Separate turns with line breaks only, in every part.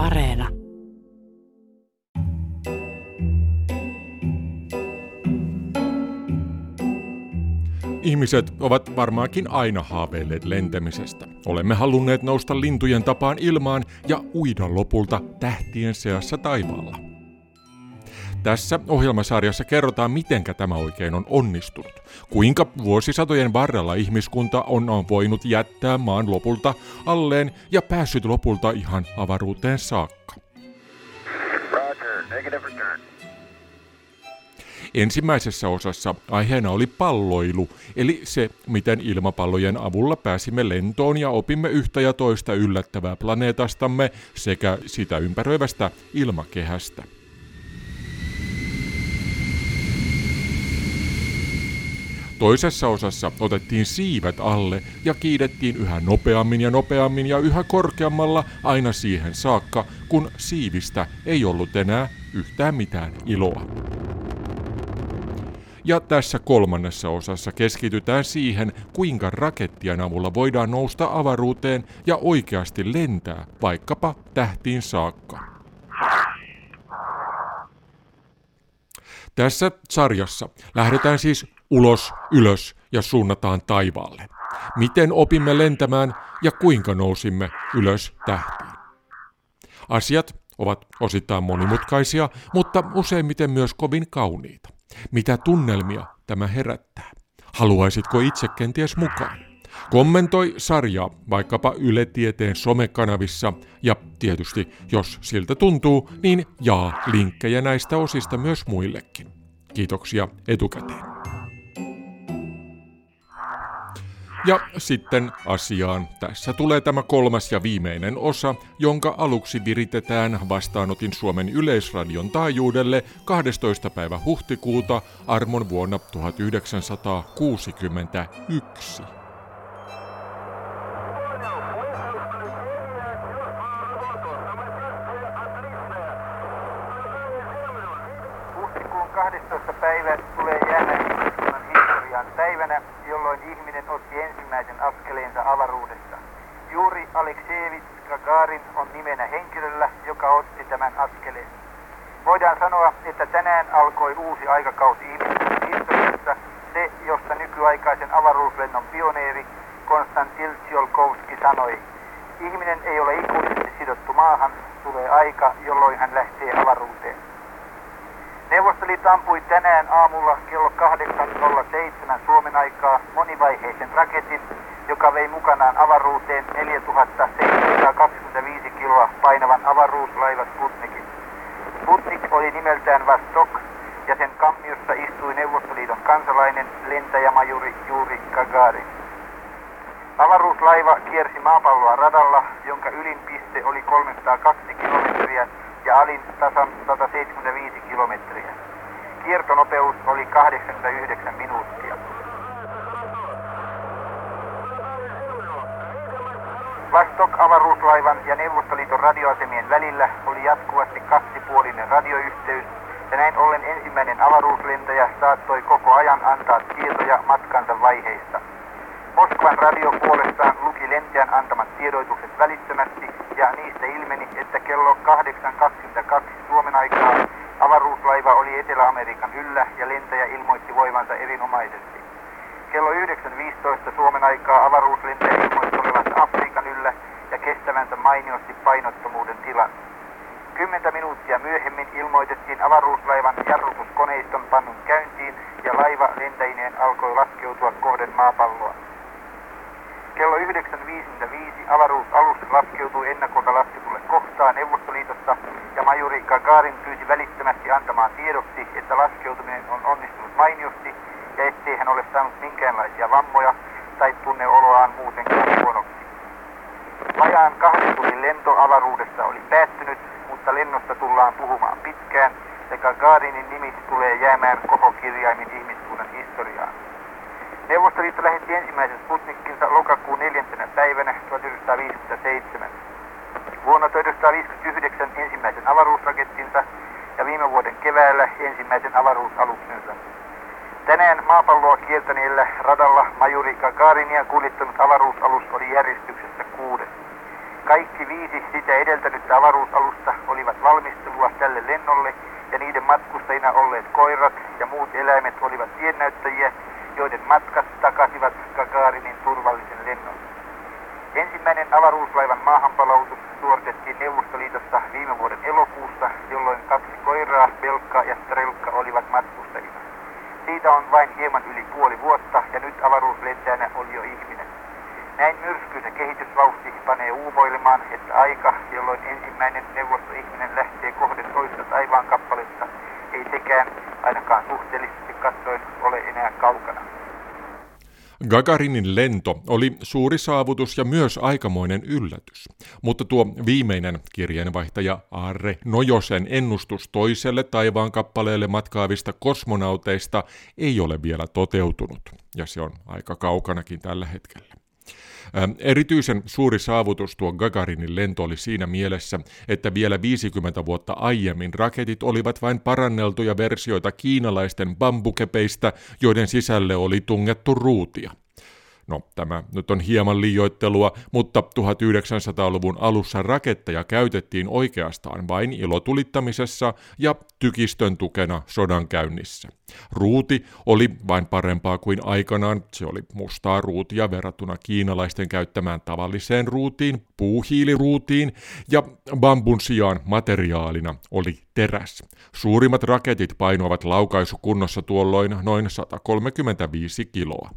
Areena.
Ihmiset ovat varmaankin aina haaveilleet lentämisestä. Olemme halunneet nousta lintujen tapaan ilmaan ja uida lopulta tähtien seassa taivaalla. Tässä ohjelmasarjassa kerrotaan, mitenkä tämä oikein on onnistunut. Kuinka vuosisatojen varrella ihmiskunta on voinut jättää maan lopulta alleen ja päässyt lopulta ihan avaruuteen saakka. Ensimmäisessä osassa aiheena oli palloilu, eli se, miten ilmapallojen avulla pääsimme lentoon ja opimme yhtä ja toista yllättävää planeetastamme sekä sitä ympäröivästä ilmakehästä. Toisessa osassa otettiin siivet alle ja kiidettiin yhä nopeammin ja nopeammin ja yhä korkeammalla aina siihen saakka, kun siivistä ei ollut enää yhtään mitään iloa. Ja tässä kolmannessa osassa keskitytään siihen, kuinka rakettien avulla voidaan nousta avaruuteen ja oikeasti lentää vaikkapa tähtiin saakka. Tässä sarjassa lähdetään siis ulos, ylös ja suunnataan taivaalle. Miten opimme lentämään ja kuinka nousimme ylös tähtiin. Asiat ovat osittain monimutkaisia, mutta useimmiten myös kovin kauniita. Mitä tunnelmia tämä herättää? Haluaisitko itse kenties mukaan? Kommentoi sarjaa vaikkapa Yle Tieteen somekanavissa ja tietysti, jos siltä tuntuu, niin jaa linkkejä näistä osista myös muillekin. Kiitoksia etukäteen. Ja sitten asiaan. Tässä tulee tämä kolmas ja viimeinen osa, jonka aluksi viritetään vastaanotin Suomen yleisradion taajuudelle 12. päivä huhtikuuta armon vuonna 1961.
tänään alkoi uusi aikakausi ihmisen historiassa, se, josta nykyaikaisen avaruuslennon pioneeri Konstantin Tsiolkovski sanoi, ihminen ei ole ikuisesti sidottu maahan, tulee aika, jolloin hän lähtee avaruuteen. Neuvostoliitto ampui tänään aamulla kello 8.07 Suomen aikaa monivaiheisen raketin, joka vei mukanaan avaruuteen 4725 kiloa painavan avaruuslaiva Sputnikin. Oli nimeltään Vastok ja sen kammiossa istui Neuvostoliiton kansalainen lentäjämajuri Juri Gagarin. Avaruuslaiva kiersi maapalloa radalla, jonka ylin piste oli 302 kilometriä ja alin tasan 175 kilometriä. Kiertonopeus oli 89 minuuttia. Vastok avaruuslaivan ja Neuvostoliiton radioasemien välillä oli jatkuvasti kaksipuolinen radioyhteys ja näin ollen ensimmäinen avaruuslentäjä saattoi koko ajan antaa tietoja matkansa vaiheista. Moskvan radio puolestaan luki lentäjän antamat tiedoitukset välittömästi ja niistä ilmeni, että kello 8.22 Suomen aikaa avaruuslaiva oli Etelä-Amerikan yllä ja lentäjä ilmoitti voivansa erinomaisesti. Kello 9.15 Suomen aikaa avaruuslentäjä ilmoitti olevansa yllä ja kestävänsä mainiosti painottomuuden tilan. Kymmentä minuuttia myöhemmin ilmoitettiin avaruuslaivan jarrutuskoneiston pannun käyntiin ja laiva lentäjineen alkoi laskeutua kohden maapalloa. Kello 9.55 avaruusalus laskeutui ennakolta lasketulle kohtaan Neuvostoliitossa ja majuri Gagarin pyysi välittömästi antamaan tiedoksi, että laskeutuminen on onnistunut mainiosti ja ettei hän ole saanut minkäänlaisia vammoja tai tunne oloaan muutenkaan huonoksi. Vajaan kahden tunnin lento avaruudessa oli päättynyt, mutta lennosta tullaan puhumaan pitkään ja Gagarinin nimi tulee jäämään koko kirjaimin ihmiskunnan historiaan. Neuvostoliitto lähetti ensimmäisen Sputnikkinsa lokakuun 4. päivänä 1957. Vuonna 1959 ensimmäisen avaruusrakettinsa ja viime vuoden keväällä ensimmäisen avaruusaluksensa. Tänään maapalloa kiertäneellä radalla majuri Gagarinia kuljettanut avaruusalus oli järjestyksessä kuudes. Kaikki viisi sitä edeltänyttä avaruusalusta olivat valmistelua tälle lennolle ja niiden matkustajina olleet koirat ja muut eläimet olivat tiennäyttäjiä, joiden matkat takasivat Gagarinin turvallisen lennon. Ensimmäinen avaruuslaivan maahanpalautus suoritettiin Neuvostoliitossa viime vuoden elokuussa, jolloin kaksi koiraa, Belka ja Strelka, olivat matkustajina. Siitä on vain hieman yli puoli vuotta ja nyt avaruuslentäjänä oli jo ihminen. Näin myrskyinen kehitysvauhti panee uuvoilemaan, että aika, jolloin ensimmäinen neuvostoihminen lähtee kohden toista taivaan kappaletta, ei sekään, ainakaan suhteellisesti katsoen, ole enää kaukana.
Gagarinin lento oli suuri saavutus ja myös aikamoinen yllätys, mutta tuo viimeinen kirjeenvaihtaja Aarre Nojosen ennustus toiselle taivaan kappaleelle matkaavista kosmonauteista ei ole vielä toteutunut, ja se on aika kaukanakin tällä hetkellä. Erityisen suuri saavutus tuo Gagarinin lento oli siinä mielessä, että vielä 50 vuotta aiemmin raketit olivat vain paranneltuja versioita kiinalaisten bambukepeistä, joiden sisälle oli tungettu ruutia. No, tämä nyt on hieman liioittelua, mutta 1900-luvun alussa raketteja käytettiin oikeastaan vain ilotulittamisessa ja tykistön tukena sodan käynnissä. Ruuti oli vain parempaa kuin aikanaan, se oli mustaa ruutia verrattuna kiinalaisten käyttämään tavalliseen ruutiin, puuhiiliruutiin, ja bambun sijaan materiaalina oli teräs. Suurimmat raketit painoivat laukaisukunnossa tuolloin noin 135 kiloa.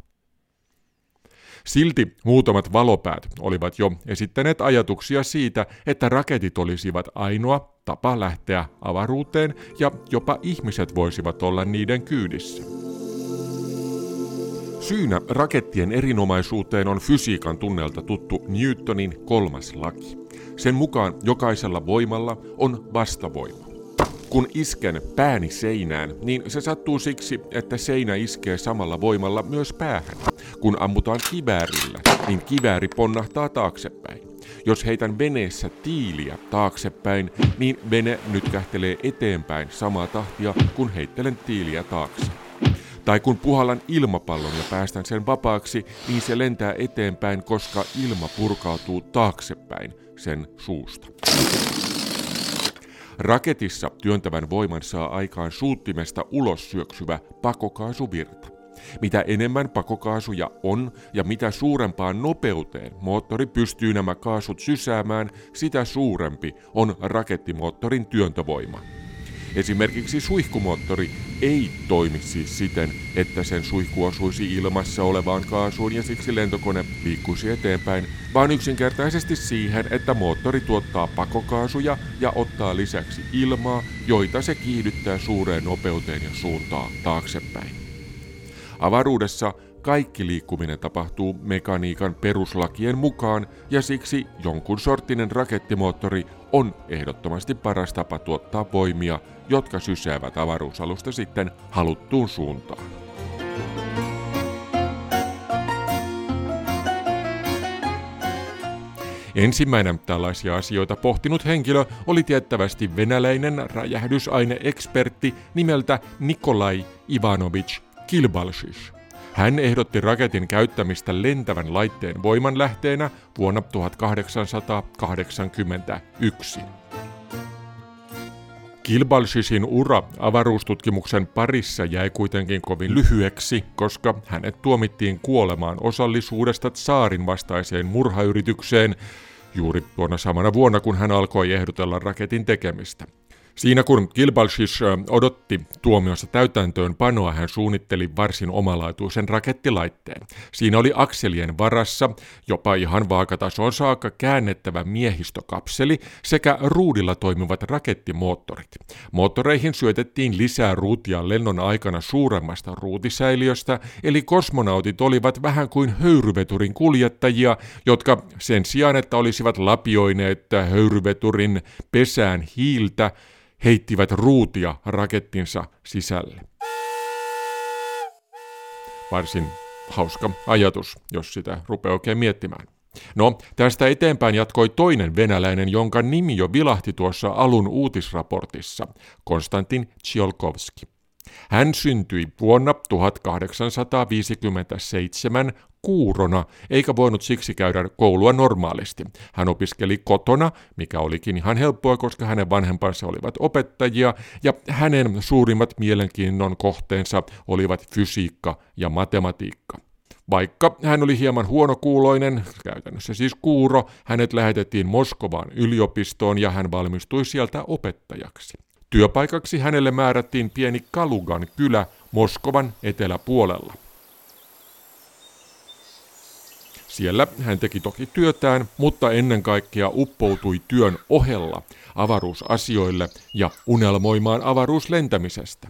Silti muutamat valopäät olivat jo esittäneet ajatuksia siitä, että raketit olisivat ainoa tapa lähteä avaruuteen ja jopa ihmiset voisivat olla niiden kyydissä. Syynä rakettien erinomaisuuteen on fysiikan tunnelta tuttu Newtonin kolmas laki. Sen mukaan jokaisella voimalla on vastavoima. Kun isken pääni seinään, niin se sattuu siksi, että seinä iskee samalla voimalla myös päähän. Kun ammutaan kiväärillä, niin kivääri ponnahtaa taaksepäin. Jos heitän veneessä tiiliä taaksepäin, niin vene nyt kähtelee eteenpäin samaa tahtia, kun heittelen tiiliä taakse. Tai kun puhallan ilmapallon ja päästän sen vapaaksi, niin se lentää eteenpäin, koska ilma purkautuu taaksepäin sen suusta. Raketissa työntävän voiman saa aikaan suuttimesta ulos syöksyvä pakokaasuvirta. Mitä enemmän pakokaasuja on ja mitä suurempaan nopeuteen moottori pystyy nämä kaasut sysäämään, sitä suurempi on rakettimoottorin työntövoima. Esimerkiksi suihkumoottori ei toimi siis siten, että sen suihku osuisi ilmassa olevaan kaasuun ja siksi lentokone liikkuisi eteenpäin, vaan yksinkertaisesti siihen, että moottori tuottaa pakokaasuja ja ottaa lisäksi ilmaa, joita se kiihdyttää suureen nopeuteen ja suuntaa taaksepäin. Avaruudessa kaikki liikkuminen tapahtuu mekaniikan peruslakien mukaan ja siksi jonkun sorttinen rakettimoottori on ehdottomasti paras tapa tuottaa voimia, jotka sysäävät avaruusalusta sitten haluttuun suuntaan. Ensimmäinen tällaisia asioita pohtinut henkilö oli tiettävästi venäläinen räjähdysaineekspertti nimeltä Nikolai Ivanovich Kilbalshis. Hän ehdotti raketin käyttämistä lentävän laitteen voimanlähteenä vuonna 1881. Kilbalshisin ura avaruustutkimuksen parissa jäi kuitenkin kovin lyhyeksi, koska hänet tuomittiin kuolemaan osallisuudesta saarin vastaiseen murhayritykseen juuri tuona samana vuonna, kun hän alkoi ehdotella raketin tekemistä. Siinä kun Gilbalshish odotti tuomionsa täytäntöön panoa, hän suunnitteli varsin omalaatuisen rakettilaitteen. Siinä oli akselien varassa jopa ihan vaakatasoon saakka käännettävä miehistokapseli sekä ruudilla toimivat rakettimoottorit. Moottoreihin syötettiin lisää ruutia lennon aikana suuremmasta ruutisäiliöstä, eli kosmonautit olivat vähän kuin höyryveturin kuljettajia, jotka sen sijaan, että olisivat lapioineet höyryveturin pesään hiiltä, heittivät ruutia rakettinsa sisälle. Varsin hauska ajatus, jos sitä rupeaa oikein miettimään. No, tästä eteenpäin jatkoi toinen venäläinen, jonka nimi jo vilahti tuossa alun uutisraportissa, Konstantin Tsiolkovski. Hän syntyi vuonna 1857 kuurona, eikä voinut siksi käydä koulua normaalisti. Hän opiskeli kotona, mikä olikin ihan helppoa, koska hänen vanhempansa olivat opettajia, ja hänen suurimmat mielenkiinnon kohteensa olivat fysiikka ja matematiikka. Vaikka hän oli hieman huonokuuloinen, käytännössä siis kuuro, hänet lähetettiin Moskovaan yliopistoon ja hän valmistui sieltä opettajaksi. Työpaikaksi hänelle määrättiin pieni Kalugan kylä Moskovan eteläpuolella. Siellä hän teki toki työtään, mutta ennen kaikkea uppoutui työn ohella avaruusasioille ja unelmoimaan avaruuslentämisestä.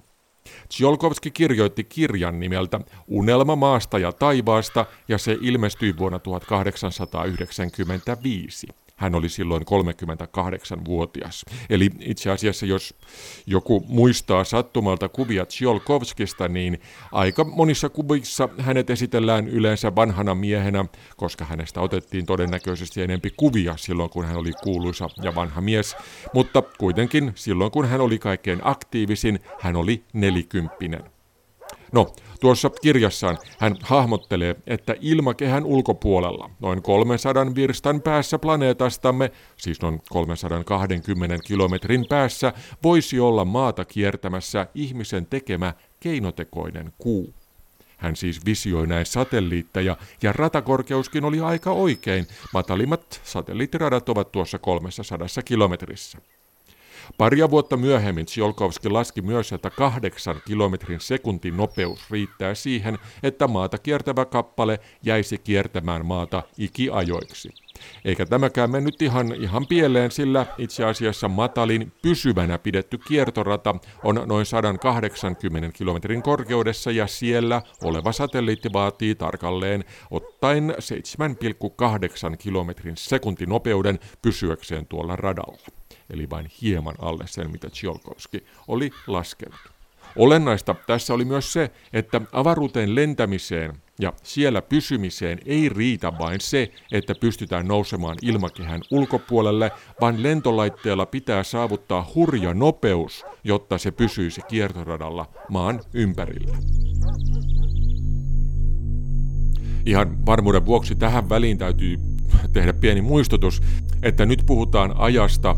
Tsiolkovski kirjoitti kirjan nimeltä Unelma maasta ja taivaasta ja se ilmestyi vuonna 1895. Hän oli silloin 38-vuotias. Eli itse asiassa, jos joku muistaa sattumalta kuvia Tsiolkovskista, niin aika monissa kuvissa hänet esitellään yleensä vanhana miehenä, koska hänestä otettiin todennäköisesti enempi kuvia silloin, kun hän oli kuuluisa ja vanha mies. Mutta kuitenkin silloin, kun hän oli kaikkein aktiivisin, hän oli nelikymppinen. No, tuossa kirjassaan hän hahmottelee, että ilmakehän ulkopuolella, noin 300 virstan päässä planeetastamme, siis noin 320 kilometrin päässä, voisi olla maata kiertämässä ihmisen tekemä keinotekoinen kuu. Hän siis visioi näin satelliitteja, ja ratakorkeuskin oli aika oikein. Matalimmat satelliittiradat ovat tuossa 300 kilometrissä. Paria vuotta myöhemmin Tsiolkovski laski myös, että kahdeksan kilometrin sekuntin nopeus riittää siihen, että maata kiertävä kappale jäisi kiertämään maata ikiajoiksi. Eikä tämäkään mennyt ihan, ihan pieleen, sillä itse asiassa matalin pysyvänä pidetty kiertorata on noin 180 kilometrin korkeudessa ja siellä oleva satelliitti vaatii tarkalleen ottaen 7,8 kilometrin sekuntinopeuden pysyäkseen tuolla radalla eli vain hieman alle sen, mitä Tsiolkovski oli laskenut. Olennaista tässä oli myös se, että avaruuteen lentämiseen ja siellä pysymiseen ei riitä vain se, että pystytään nousemaan ilmakehän ulkopuolelle, vaan lentolaitteella pitää saavuttaa hurja nopeus, jotta se pysyisi kiertoradalla maan ympärillä. Ihan varmuuden vuoksi tähän väliin täytyy tehdä pieni muistutus, että nyt puhutaan ajasta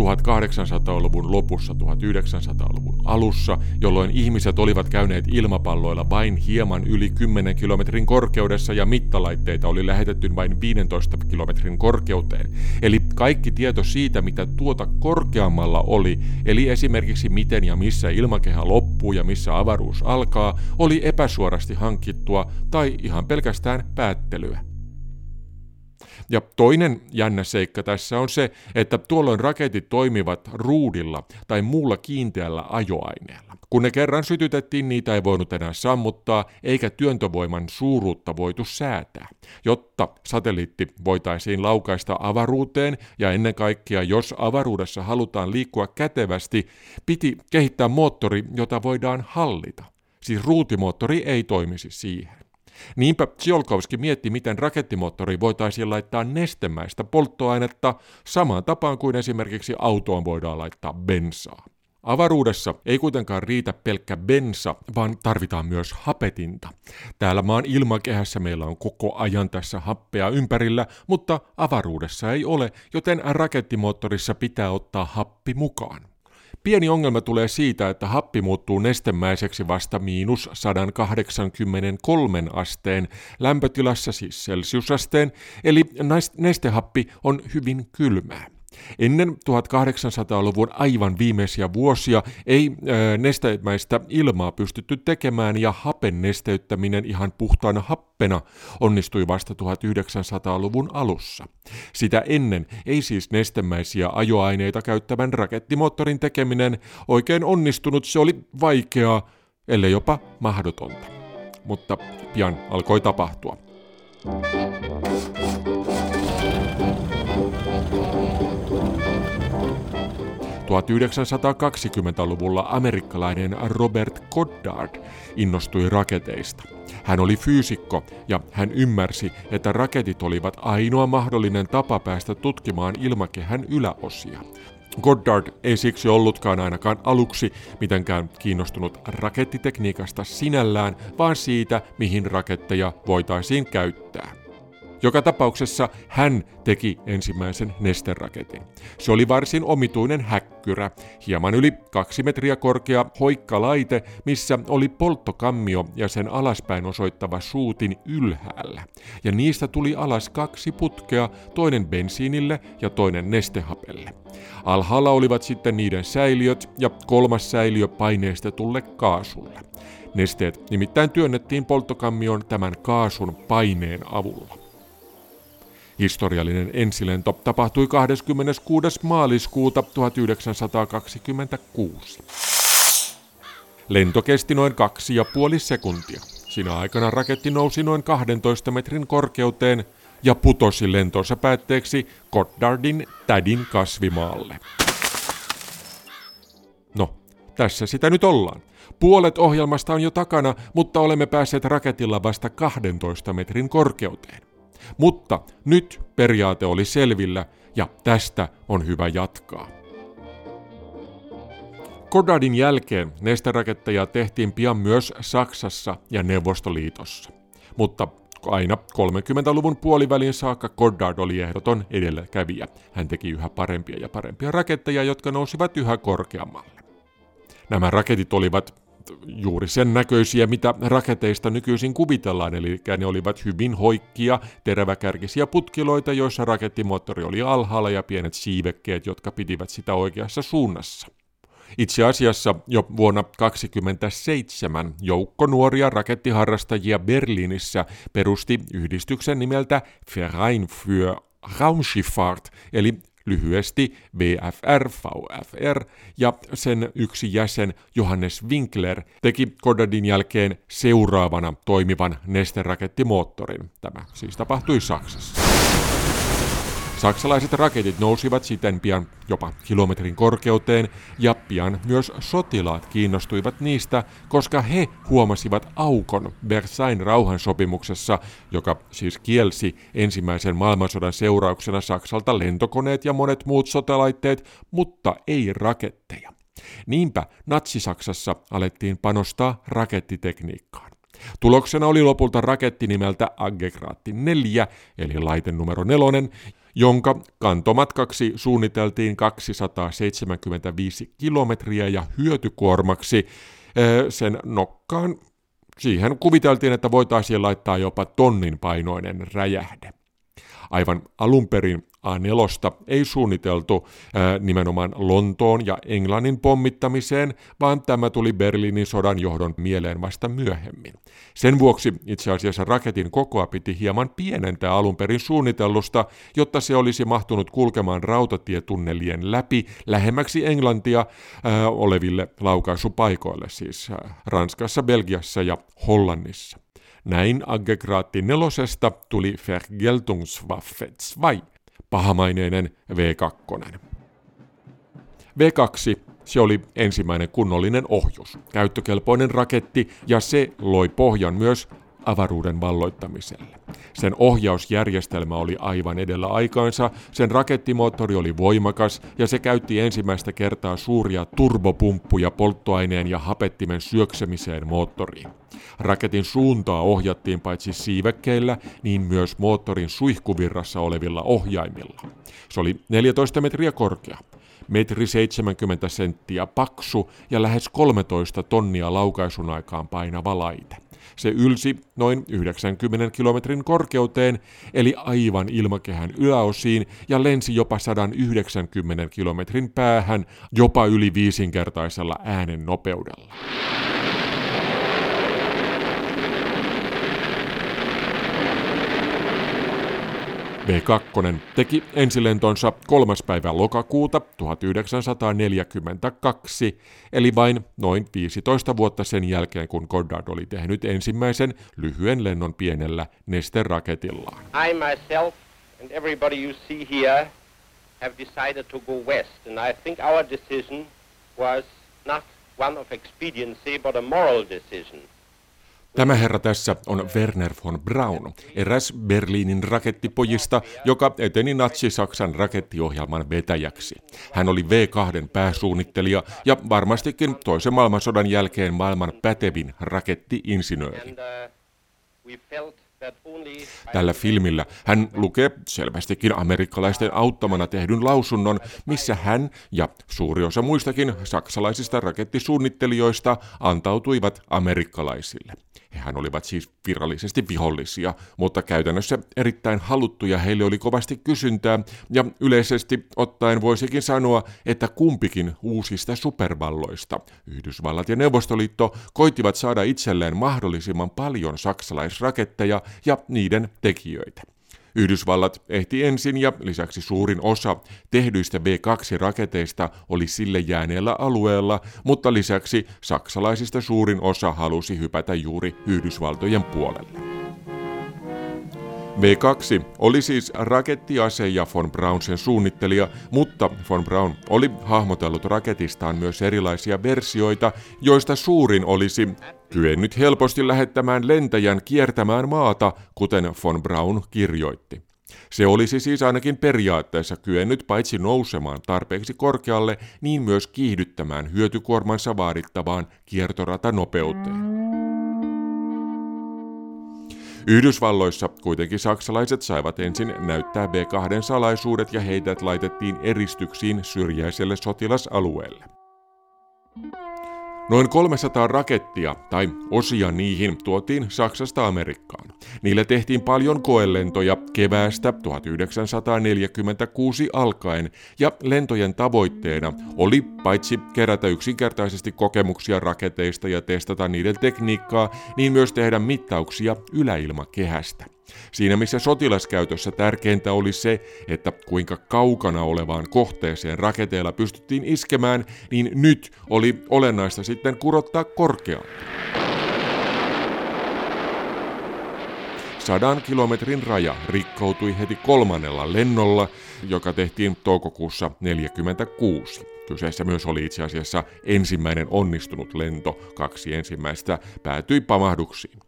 1800-luvun lopussa, 1900-luvun alussa, jolloin ihmiset olivat käyneet ilmapalloilla vain hieman yli 10 kilometrin korkeudessa ja mittalaitteita oli lähetetty vain 15 kilometrin korkeuteen. Eli kaikki tieto siitä, mitä tuota korkeammalla oli, eli esimerkiksi miten ja missä ilmakehä loppuu ja missä avaruus alkaa, oli epäsuorasti hankittua tai ihan pelkästään päättelyä. Ja toinen jännä seikka tässä on se, että tuolloin raketit toimivat ruudilla tai muulla kiinteällä ajoaineella. Kun ne kerran sytytettiin, niitä ei voinut enää sammuttaa, eikä työntövoiman suuruutta voitu säätää. Jotta satelliitti voitaisiin laukaista avaruuteen, ja ennen kaikkea jos avaruudessa halutaan liikkua kätevästi, piti kehittää moottori, jota voidaan hallita. Siis ruutimoottori ei toimisi siihen. Niinpä Tsiolkovski mietti, miten rakettimoottori voitaisiin laittaa nestemäistä polttoainetta samaan tapaan kuin esimerkiksi autoon voidaan laittaa bensaa. Avaruudessa ei kuitenkaan riitä pelkkä bensa, vaan tarvitaan myös hapetinta. Täällä maan ilmakehässä meillä on koko ajan tässä happea ympärillä, mutta avaruudessa ei ole, joten rakettimoottorissa pitää ottaa happi mukaan. Pieni ongelma tulee siitä, että happi muuttuu nestemäiseksi vasta miinus 183 asteen lämpötilassa, siis celsiusasteen, eli nestehappi on hyvin kylmää. Ennen 1800-luvun aivan viimeisiä vuosia ei ää, nestemäistä ilmaa pystytty tekemään ja hapen nesteyttäminen ihan puhtaana happena onnistui vasta 1900-luvun alussa. Sitä ennen ei siis nestemäisiä ajoaineita käyttävän rakettimoottorin tekeminen oikein onnistunut, se oli vaikeaa, ellei jopa mahdotonta. Mutta pian alkoi tapahtua. Thank you. 1920-luvulla amerikkalainen Robert Goddard innostui raketeista. Hän oli fyysikko ja hän ymmärsi, että raketit olivat ainoa mahdollinen tapa päästä tutkimaan ilmakehän yläosia. Goddard ei siksi ollutkaan ainakaan aluksi mitenkään kiinnostunut rakettitekniikasta sinällään, vaan siitä, mihin raketteja voitaisiin käyttää. Joka tapauksessa hän teki ensimmäisen nesteraketin. Se oli varsin omituinen häkkyrä, hieman yli kaksi metriä korkea hoikkalaite, missä oli polttokammio ja sen alaspäin osoittava suutin ylhäällä. Ja niistä tuli alas kaksi putkea, toinen bensiinille ja toinen nestehapelle. Alhaalla olivat sitten niiden säiliöt ja kolmas säiliö paineistetulle kaasulle. Nesteet nimittäin työnnettiin polttokammion tämän kaasun paineen avulla. Historiallinen ensilento tapahtui 26. maaliskuuta 1926. Lento kesti noin kaksi ja puoli sekuntia. Siinä aikana raketti nousi noin 12 metrin korkeuteen ja putosi lentonsa päätteeksi Goddardin tädin kasvimaalle. No, tässä sitä nyt ollaan. Puolet ohjelmasta on jo takana, mutta olemme päässeet raketilla vasta 12 metrin korkeuteen. Mutta nyt periaate oli selvillä ja tästä on hyvä jatkaa. Goddardin jälkeen nesteraketteja tehtiin pian myös Saksassa ja Neuvostoliitossa. Mutta aina 30-luvun puolivälin saakka Goddard oli ehdoton edelläkävijä. Hän teki yhä parempia ja parempia raketteja, jotka nousivat yhä korkeammalle. Nämä raketit olivat juuri sen näköisiä, mitä raketeista nykyisin kuvitellaan, eli ne olivat hyvin hoikkia, teräväkärkisiä putkiloita, joissa rakettimoottori oli alhaalla ja pienet siivekkeet, jotka pitivät sitä oikeassa suunnassa. Itse asiassa jo vuonna 1927 joukko nuoria rakettiharrastajia Berliinissä perusti yhdistyksen nimeltä Verein für Raumschifffahrt, eli lyhyesti VFR, VFR, ja sen yksi jäsen Johannes Winkler teki Goddardin jälkeen seuraavana toimivan nesterakettimoottorin. Tämä siis tapahtui Saksassa. Saksalaiset raketit nousivat siten pian jopa kilometrin korkeuteen ja pian myös sotilaat kiinnostuivat niistä, koska he huomasivat aukon Versailles rauhansopimuksessa, joka siis kielsi ensimmäisen maailmansodan seurauksena Saksalta lentokoneet ja monet muut sotalaitteet, mutta ei raketteja. Niinpä Natsi-Saksassa alettiin panostaa rakettitekniikkaan. Tuloksena oli lopulta raketti nimeltä Aggregaatti 4, eli laite numero 4, jonka kantomatkaksi suunniteltiin 275 kilometriä ja hyötykuormaksi sen nokkaan siihen kuviteltiin, että voitaisiin laittaa jopa tonnin painoinen räjähde. Aivan perin A4 ei suunniteltu ää, nimenomaan Lontoon ja Englannin pommittamiseen, vaan tämä tuli Berliinin sodan johdon mieleen vasta myöhemmin. Sen vuoksi itse asiassa raketin kokoa piti hieman pienentää alun perin suunnitellusta, jotta se olisi mahtunut kulkemaan rautatietunnelien läpi lähemmäksi Englantia ää, oleville laukaisupaikoille, siis ää, Ranskassa, Belgiassa ja Hollannissa. Näin aggregaatti nelosesta tuli Vergeltungswaffe 2, pahamaineinen V2. V2 se oli ensimmäinen kunnollinen ohjus, käyttökelpoinen raketti ja se loi pohjan myös avaruuden valloittamiselle. Sen ohjausjärjestelmä oli aivan edellä aikaansa, sen rakettimoottori oli voimakas ja se käytti ensimmäistä kertaa suuria turbopumppuja polttoaineen ja hapettimen syöksemiseen moottoriin. Raketin suuntaa ohjattiin paitsi siivekkeillä, niin myös moottorin suihkuvirrassa olevilla ohjaimilla. Se oli 14 metriä korkea, metri 70 senttiä paksu ja lähes 13 tonnia laukaisun aikaan painava laite. Se ylsi noin 90 kilometrin korkeuteen, eli aivan ilmakehän yläosiin, ja lensi jopa 190 kilometrin päähän, jopa yli viisinkertaisella äänen nopeudella. V2 teki ensilentonsa 3. päivä lokakuuta 1942, eli vain noin 15 vuotta sen jälkeen, kun Goddard oli tehnyt ensimmäisen lyhyen lennon pienellä nesteraketillaan.
I myself and everybody you see here have decided to go west, and I think our decision was not one of expediency, but a moral decision.
Tämä herra tässä on Werner von Braun, eräs Berliinin rakettipojista, joka eteni Natsi-Saksan rakettiohjelman vetäjäksi. Hän oli V2 pääsuunnittelija ja varmastikin toisen maailmansodan jälkeen maailman pätevin rakettiinsinööri. Tällä filmillä hän lukee selvästikin amerikkalaisten auttamana tehdyn lausunnon, missä hän ja suuri osa muistakin saksalaisista rakettisuunnittelijoista antautuivat amerikkalaisille. Hehän olivat siis virallisesti vihollisia, mutta käytännössä erittäin haluttuja heille oli kovasti kysyntää, ja yleisesti ottaen voisikin sanoa, että kumpikin uusista supervalloista, Yhdysvallat ja Neuvostoliitto, koitivat saada itselleen mahdollisimman paljon saksalaisraketteja ja niiden tekijöitä. Yhdysvallat ehti ensin ja lisäksi suurin osa tehdyistä B-2-raketeista oli sille jääneellä alueella, mutta lisäksi saksalaisista suurin osa halusi hypätä juuri Yhdysvaltojen puolelle. V2 oli siis rakettiase ja von Braun sen suunnittelija, mutta von Braun oli hahmotellut raketistaan myös erilaisia versioita, joista suurin olisi kyennyt helposti lähettämään lentäjän kiertämään maata, kuten von Braun kirjoitti. Se olisi siis ainakin periaatteessa kyennyt paitsi nousemaan tarpeeksi korkealle, niin myös kiihdyttämään hyötykuormansa vaadittavaan kiertoratanopeuteen. Yhdysvalloissa kuitenkin saksalaiset saivat ensin näyttää B2 salaisuudet ja heidät laitettiin eristyksiin syrjäiselle sotilasalueelle. Noin 300 rakettia tai osia niihin tuotiin Saksasta Amerikkaan. Niille tehtiin paljon koelentoja keväästä 1946 alkaen ja lentojen tavoitteena oli paitsi kerätä yksinkertaisesti kokemuksia raketeista ja testata niiden tekniikkaa, niin myös tehdä mittauksia yläilmakehästä. Siinä missä sotilaskäytössä tärkeintä oli se, että kuinka kaukana olevaan kohteeseen raketeilla pystyttiin iskemään, niin nyt oli olennaista sitten kurottaa korkealle. Sadan kilometrin raja rikkoutui heti kolmannella lennolla, joka tehtiin toukokuussa 1946. Kyseessä myös oli itse asiassa ensimmäinen onnistunut lento, kaksi ensimmäistä päätyi pamahduksiin.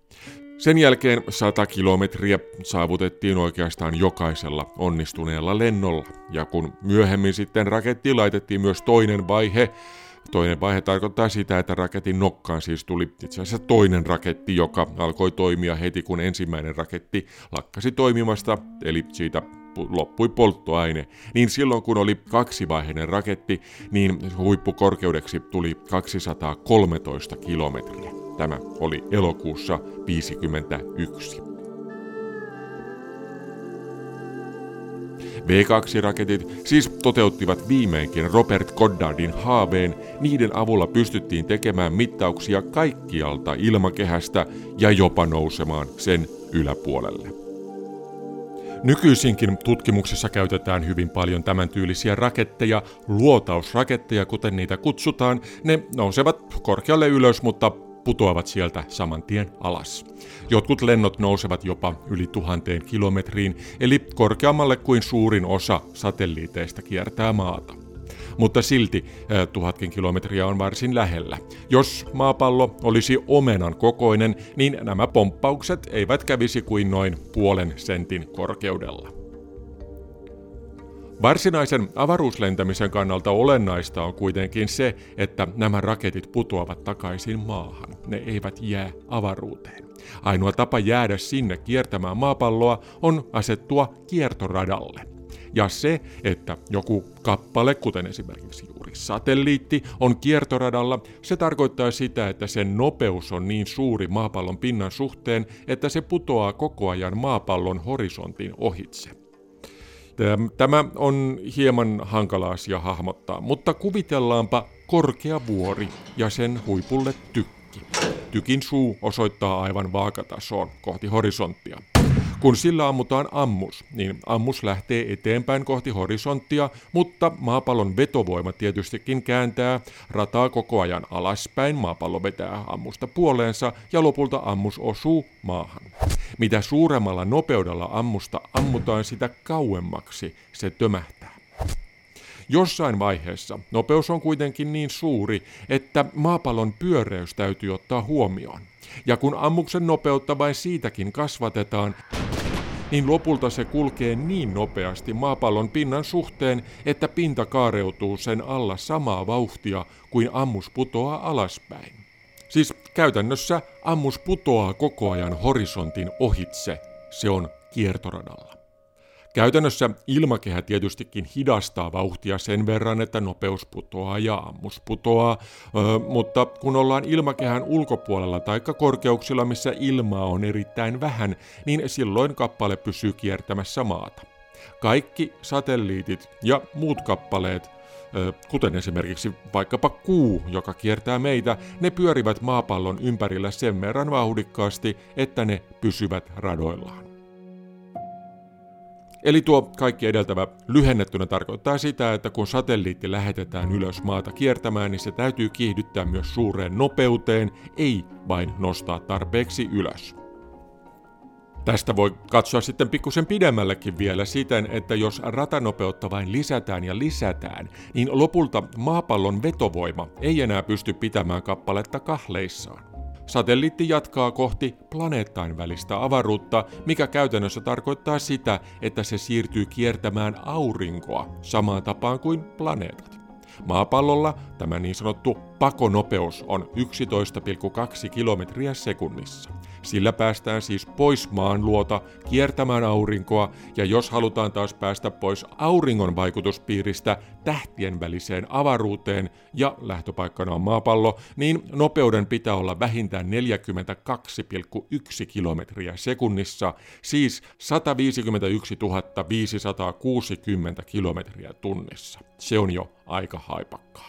Sen jälkeen 100 kilometriä saavutettiin oikeastaan jokaisella onnistuneella lennolla, ja kun myöhemmin sitten rakettiin laitettiin myös toinen vaihe, Toinen vaihe tarkoittaa sitä, että raketin nokkaan siis tuli itse asiassa toinen raketti, joka alkoi toimia heti kun ensimmäinen raketti lakkasi toimimasta, eli siitä loppui polttoaine, niin silloin kun oli kaksivaiheinen raketti, niin huippukorkeudeksi tuli 213 kilometriä. Tämä oli elokuussa 1951. V2-raketit siis toteuttivat viimeinkin Robert Goddardin haaveen, niiden avulla pystyttiin tekemään mittauksia kaikkialta ilmakehästä ja jopa nousemaan sen yläpuolelle. Nykyisinkin tutkimuksessa käytetään hyvin paljon tämän tyylisiä raketteja, luotausraketteja kuten niitä kutsutaan. Ne nousevat korkealle ylös, mutta putoavat sieltä saman tien alas. Jotkut lennot nousevat jopa yli tuhanteen kilometriin, eli korkeammalle kuin suurin osa satelliiteista kiertää maata mutta silti äh, tuhatkin kilometriä on varsin lähellä. Jos maapallo olisi omenan kokoinen, niin nämä pomppaukset eivät kävisi kuin noin puolen sentin korkeudella. Varsinaisen avaruuslentämisen kannalta olennaista on kuitenkin se, että nämä raketit putoavat takaisin maahan. Ne eivät jää avaruuteen. Ainoa tapa jäädä sinne kiertämään maapalloa on asettua kiertoradalle – ja se, että joku kappale, kuten esimerkiksi juuri satelliitti, on kiertoradalla, se tarkoittaa sitä, että sen nopeus on niin suuri maapallon pinnan suhteen, että se putoaa koko ajan maapallon horisontin ohitse. Tämä on hieman hankala asia hahmottaa, mutta kuvitellaanpa korkea vuori ja sen huipulle tykki. Tykin suu osoittaa aivan vaakatasoon kohti horisonttia. Kun sillä ammutaan ammus, niin ammus lähtee eteenpäin kohti horisonttia, mutta maapallon vetovoima tietystikin kääntää rataa koko ajan alaspäin, maapallo vetää ammusta puoleensa ja lopulta ammus osuu maahan. Mitä suuremmalla nopeudella ammusta ammutaan, sitä kauemmaksi se tömähtää. Jossain vaiheessa nopeus on kuitenkin niin suuri, että maapallon pyöreys täytyy ottaa huomioon. Ja kun ammuksen nopeutta vain siitäkin kasvatetaan, niin lopulta se kulkee niin nopeasti maapallon pinnan suhteen, että pinta kaareutuu sen alla samaa vauhtia kuin ammus putoaa alaspäin. Siis käytännössä ammus putoaa koko ajan horisontin ohitse. Se on kiertoradalla. Käytännössä ilmakehä tietystikin hidastaa vauhtia sen verran, että nopeus putoaa ja ammus putoaa, öö, mutta kun ollaan ilmakehän ulkopuolella tai korkeuksilla, missä ilmaa on erittäin vähän, niin silloin kappale pysyy kiertämässä maata. Kaikki satelliitit ja muut kappaleet kuten esimerkiksi vaikkapa kuu, joka kiertää meitä, ne pyörivät maapallon ympärillä sen verran vauhdikkaasti, että ne pysyvät radoillaan. Eli tuo kaikki edeltävä lyhennettynä tarkoittaa sitä, että kun satelliitti lähetetään ylös maata kiertämään, niin se täytyy kiihdyttää myös suureen nopeuteen, ei vain nostaa tarpeeksi ylös. Tästä voi katsoa sitten pikkusen pidemmällekin vielä siten, että jos ratanopeutta vain lisätään ja lisätään, niin lopulta maapallon vetovoima ei enää pysty pitämään kappaletta kahleissaan. Satelliitti jatkaa kohti planeettain välistä avaruutta, mikä käytännössä tarkoittaa sitä, että se siirtyy kiertämään aurinkoa samaan tapaan kuin planeetat. Maapallolla tämä niin sanottu pakonopeus on 11,2 kilometriä sekunnissa. Sillä päästään siis pois maan luota kiertämään aurinkoa, ja jos halutaan taas päästä pois auringon vaikutuspiiristä tähtien väliseen avaruuteen, ja lähtöpaikkana on maapallo, niin nopeuden pitää olla vähintään 42,1 kilometriä sekunnissa, siis 151 560 kilometriä tunnissa. Se on jo aika haipakkaa.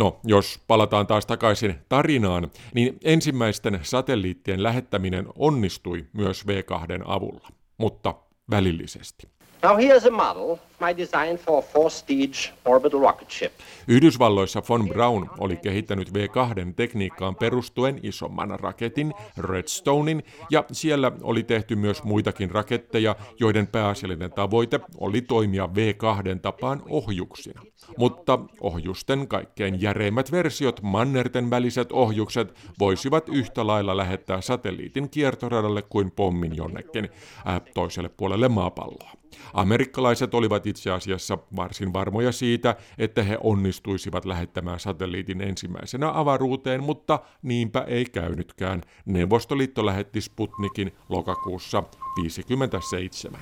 No, jos palataan taas takaisin tarinaan, niin ensimmäisten satelliittien lähettäminen onnistui myös V2 avulla, mutta välillisesti. Now here's a model my design for four-stage orbital rocket ship. Yhdysvalloissa von Braun oli kehittänyt V2 tekniikkaan perustuen isomman raketin, Redstonein, ja siellä oli tehty myös muitakin raketteja, joiden pääasiallinen tavoite oli toimia V2 tapaan ohjuksina. Mutta ohjusten kaikkein järeimmät versiot, mannerten väliset ohjukset, voisivat yhtä lailla lähettää satelliitin kiertoradalle kuin pommin jonnekin äh, toiselle puolelle maapalloa. Amerikkalaiset olivat itse asiassa varsin varmoja siitä, että he onnistuisivat lähettämään satelliitin ensimmäisenä avaruuteen, mutta niinpä ei käynytkään. Neuvostoliitto lähetti Sputnikin lokakuussa 1957.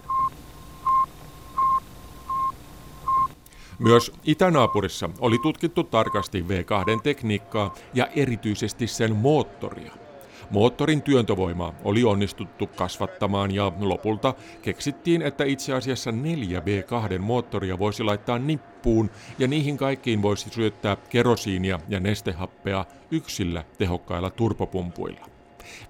Myös itänaapurissa oli tutkittu tarkasti V2-tekniikkaa ja erityisesti sen moottoria – Moottorin työntövoimaa oli onnistuttu kasvattamaan ja lopulta keksittiin, että itse asiassa neljä B2 moottoria voisi laittaa nippuun ja niihin kaikkiin voisi syöttää kerosiinia ja nestehappea yksillä tehokkailla turbopumpuilla.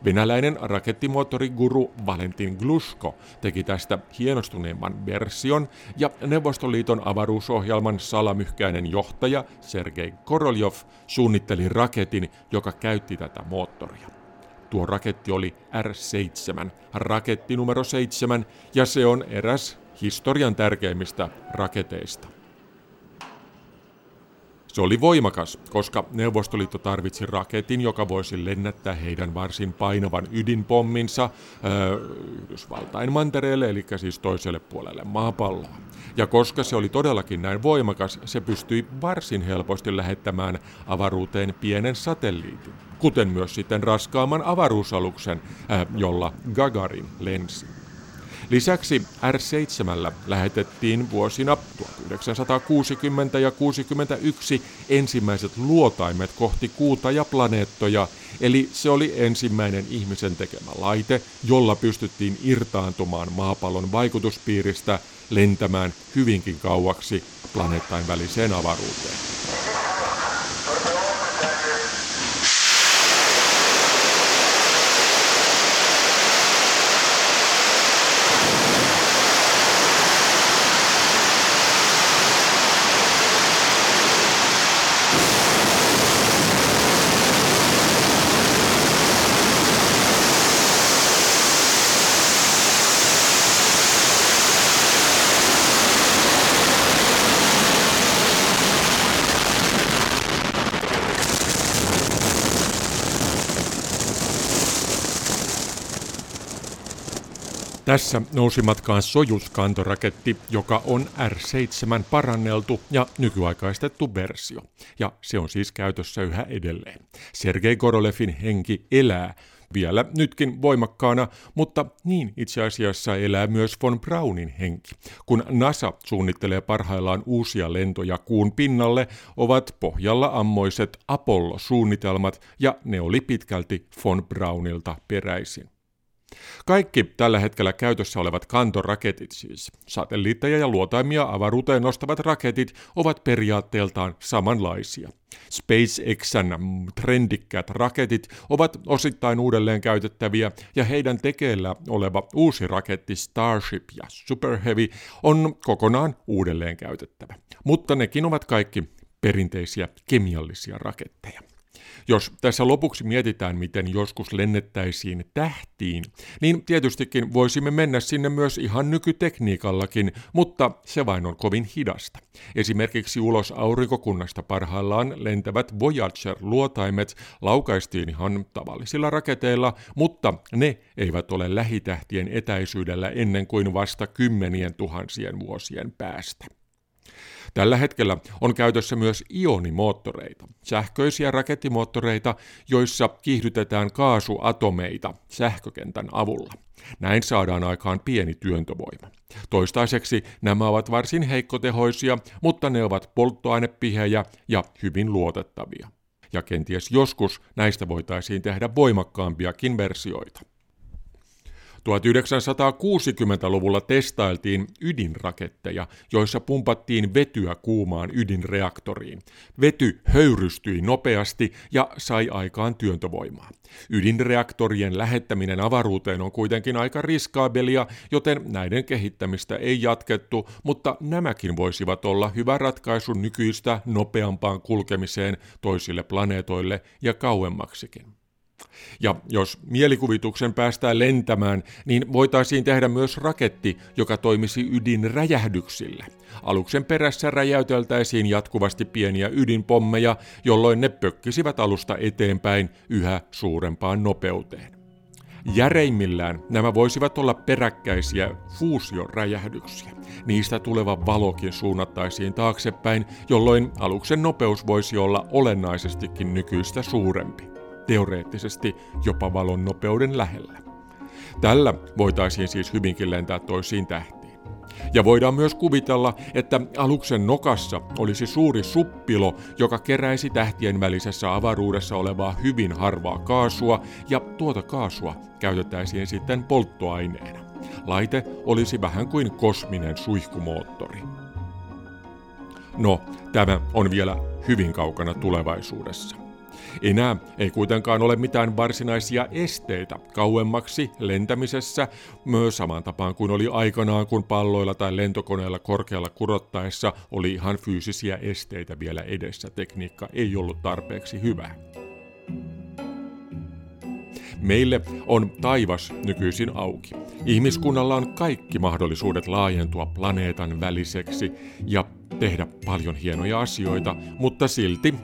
Venäläinen rakettimoottoriguru Valentin Glusko teki tästä hienostuneemman version ja Neuvostoliiton avaruusohjelman salamyhkäinen johtaja Sergei Koroljov suunnitteli raketin, joka käytti tätä moottoria. Tuo raketti oli R7, raketti numero 7, ja se on eräs historian tärkeimmistä raketeista. Se oli voimakas, koska Neuvostoliitto tarvitsi raketin, joka voisi lennättää heidän varsin painavan ydinpomminsa öö, Yhdysvaltain mantereelle, eli siis toiselle puolelle maapalloa. Ja koska se oli todellakin näin voimakas, se pystyi varsin helposti lähettämään avaruuteen pienen satelliitin, kuten myös sitten raskaamman avaruusaluksen, öö, jolla Gagarin lensi. Lisäksi R7 lähetettiin vuosina 1960 ja 61 ensimmäiset luotaimet kohti kuuta ja planeettoja, eli se oli ensimmäinen ihmisen tekemä laite, jolla pystyttiin irtaantumaan maapallon vaikutuspiiristä lentämään hyvinkin kauaksi planeettain väliseen avaruuteen. Tässä nousi matkaan Sojus-kantoraketti, joka on R7 paranneltu ja nykyaikaistettu versio. Ja se on siis käytössä yhä edelleen. Sergei Gorolevin henki elää vielä nytkin voimakkaana, mutta niin itse asiassa elää myös von Braunin henki. Kun NASA suunnittelee parhaillaan uusia lentoja kuun pinnalle, ovat pohjalla ammoiset Apollo-suunnitelmat ja ne oli pitkälti von Braunilta peräisin. Kaikki tällä hetkellä käytössä olevat kantoraketit siis, satelliitteja ja luotaimia avaruuteen nostavat raketit ovat periaatteeltaan samanlaisia. SpaceXn trendikkäät raketit ovat osittain uudelleen käytettäviä ja heidän tekeillä oleva uusi raketti Starship ja Super Heavy on kokonaan uudelleen käytettävä. Mutta nekin ovat kaikki perinteisiä kemiallisia raketteja. Jos tässä lopuksi mietitään, miten joskus lennettäisiin tähtiin, niin tietystikin voisimme mennä sinne myös ihan nykytekniikallakin, mutta se vain on kovin hidasta. Esimerkiksi ulos aurinkokunnasta parhaillaan lentävät Voyager-luotaimet laukaistiin ihan tavallisilla raketeilla, mutta ne eivät ole lähitähtien etäisyydellä ennen kuin vasta kymmenien tuhansien vuosien päästä. Tällä hetkellä on käytössä myös ionimoottoreita, sähköisiä rakettimoottoreita, joissa kiihdytetään kaasuatomeita sähkökentän avulla. Näin saadaan aikaan pieni työntövoima. Toistaiseksi nämä ovat varsin heikkotehoisia, mutta ne ovat polttoainepihejä ja hyvin luotettavia. Ja kenties joskus näistä voitaisiin tehdä voimakkaampiakin versioita. 1960-luvulla testailtiin ydinraketteja, joissa pumpattiin vetyä kuumaan ydinreaktoriin. Vety höyrystyi nopeasti ja sai aikaan työntövoimaa. Ydinreaktorien lähettäminen avaruuteen on kuitenkin aika riskaabelia, joten näiden kehittämistä ei jatkettu, mutta nämäkin voisivat olla hyvä ratkaisu nykyistä nopeampaan kulkemiseen toisille planeetoille ja kauemmaksikin. Ja jos mielikuvituksen päästään lentämään, niin voitaisiin tehdä myös raketti, joka toimisi ydinräjähdyksillä. Aluksen perässä räjäyteltäisiin jatkuvasti pieniä ydinpommeja, jolloin ne pökkisivät alusta eteenpäin yhä suurempaan nopeuteen. Järeimmillään nämä voisivat olla peräkkäisiä fuusioräjähdyksiä. Niistä tuleva valokin suunnattaisiin taaksepäin, jolloin aluksen nopeus voisi olla olennaisestikin nykyistä suurempi teoreettisesti jopa valon nopeuden lähellä. Tällä voitaisiin siis hyvinkin lentää toisiin tähtiin. Ja voidaan myös kuvitella, että aluksen nokassa olisi suuri suppilo, joka keräisi tähtien välisessä avaruudessa olevaa hyvin harvaa kaasua, ja tuota kaasua käytettäisiin sitten polttoaineena. Laite olisi vähän kuin kosminen suihkumoottori. No, tämä on vielä hyvin kaukana tulevaisuudessa. Enää ei kuitenkaan ole mitään varsinaisia esteitä kauemmaksi lentämisessä, myös samaan tapaan kuin oli aikanaan, kun palloilla tai lentokoneella korkealla kurottaessa oli ihan fyysisiä esteitä vielä edessä. Tekniikka ei ollut tarpeeksi hyvä. Meille on taivas nykyisin auki. Ihmiskunnalla on kaikki mahdollisuudet laajentua planeetan väliseksi ja tehdä paljon hienoja asioita, mutta silti,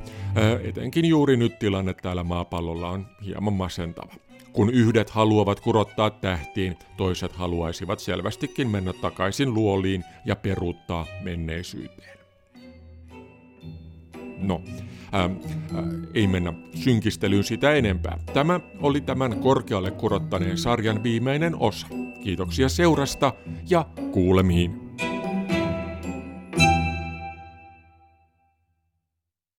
etenkin juuri nyt tilanne täällä maapallolla on hieman masentava. Kun yhdet haluavat kurottaa tähtiin, toiset haluaisivat selvästikin mennä takaisin luoliin ja peruuttaa menneisyyteen. No, ää, ää, ei mennä synkistelyyn sitä enempää. Tämä oli tämän korkealle kurottaneen sarjan viimeinen osa. Kiitoksia seurasta ja kuulemiin.